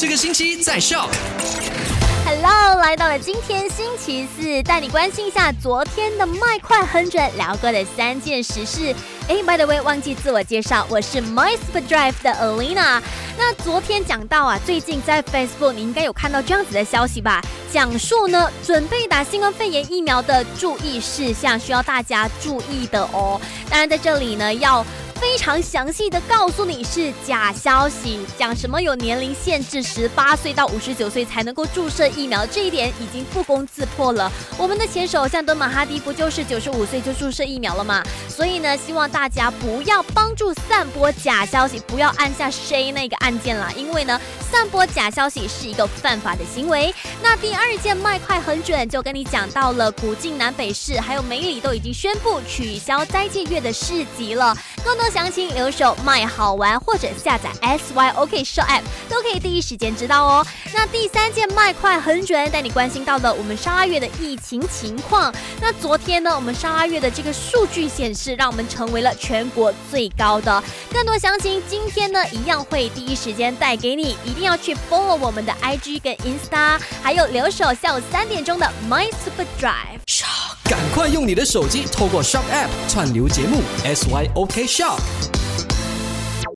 这个星期在笑。Hello，来到了今天星期四，带你关心一下昨天的麦快很准聊过的三件实事。哎，by the way，忘记自我介绍，我是 My Super Drive 的 Alina。那昨天讲到啊，最近在 Facebook 你应该有看到这样子的消息吧？讲述呢，准备打新冠肺炎疫苗的注意事项，需要大家注意的哦。当然，在这里呢，要。非常详细的告诉你是假消息，讲什么有年龄限制，十八岁到五十九岁才能够注射疫苗，这一点已经不攻自破了。我们的前首相敦马哈迪不就是九十五岁就注射疫苗了吗？所以呢，希望大家不要帮助散播假消息，不要按下谁那个按键啦，因为呢，散播假消息是一个犯法的行为。那第二件卖快很准，就跟你讲到了古晋南北市还有梅里都已经宣布取消斋戒月的市集了，更多。详情留守卖好玩或者下载 SYOK Show App 都可以第一时间知道哦。那第三件卖快很准，带你关心到了我们十二月的疫情情况。那昨天呢，我们十二月的这个数据显示，让我们成为了全国最高的。更多详情今天呢一样会第一时间带给你，一定要去 follow 我们的 IG 跟 Insta，还有留守下午三点钟的 My Super Drive。赶快用你的手机透过 Shop App 串流节目 SYOK Shop。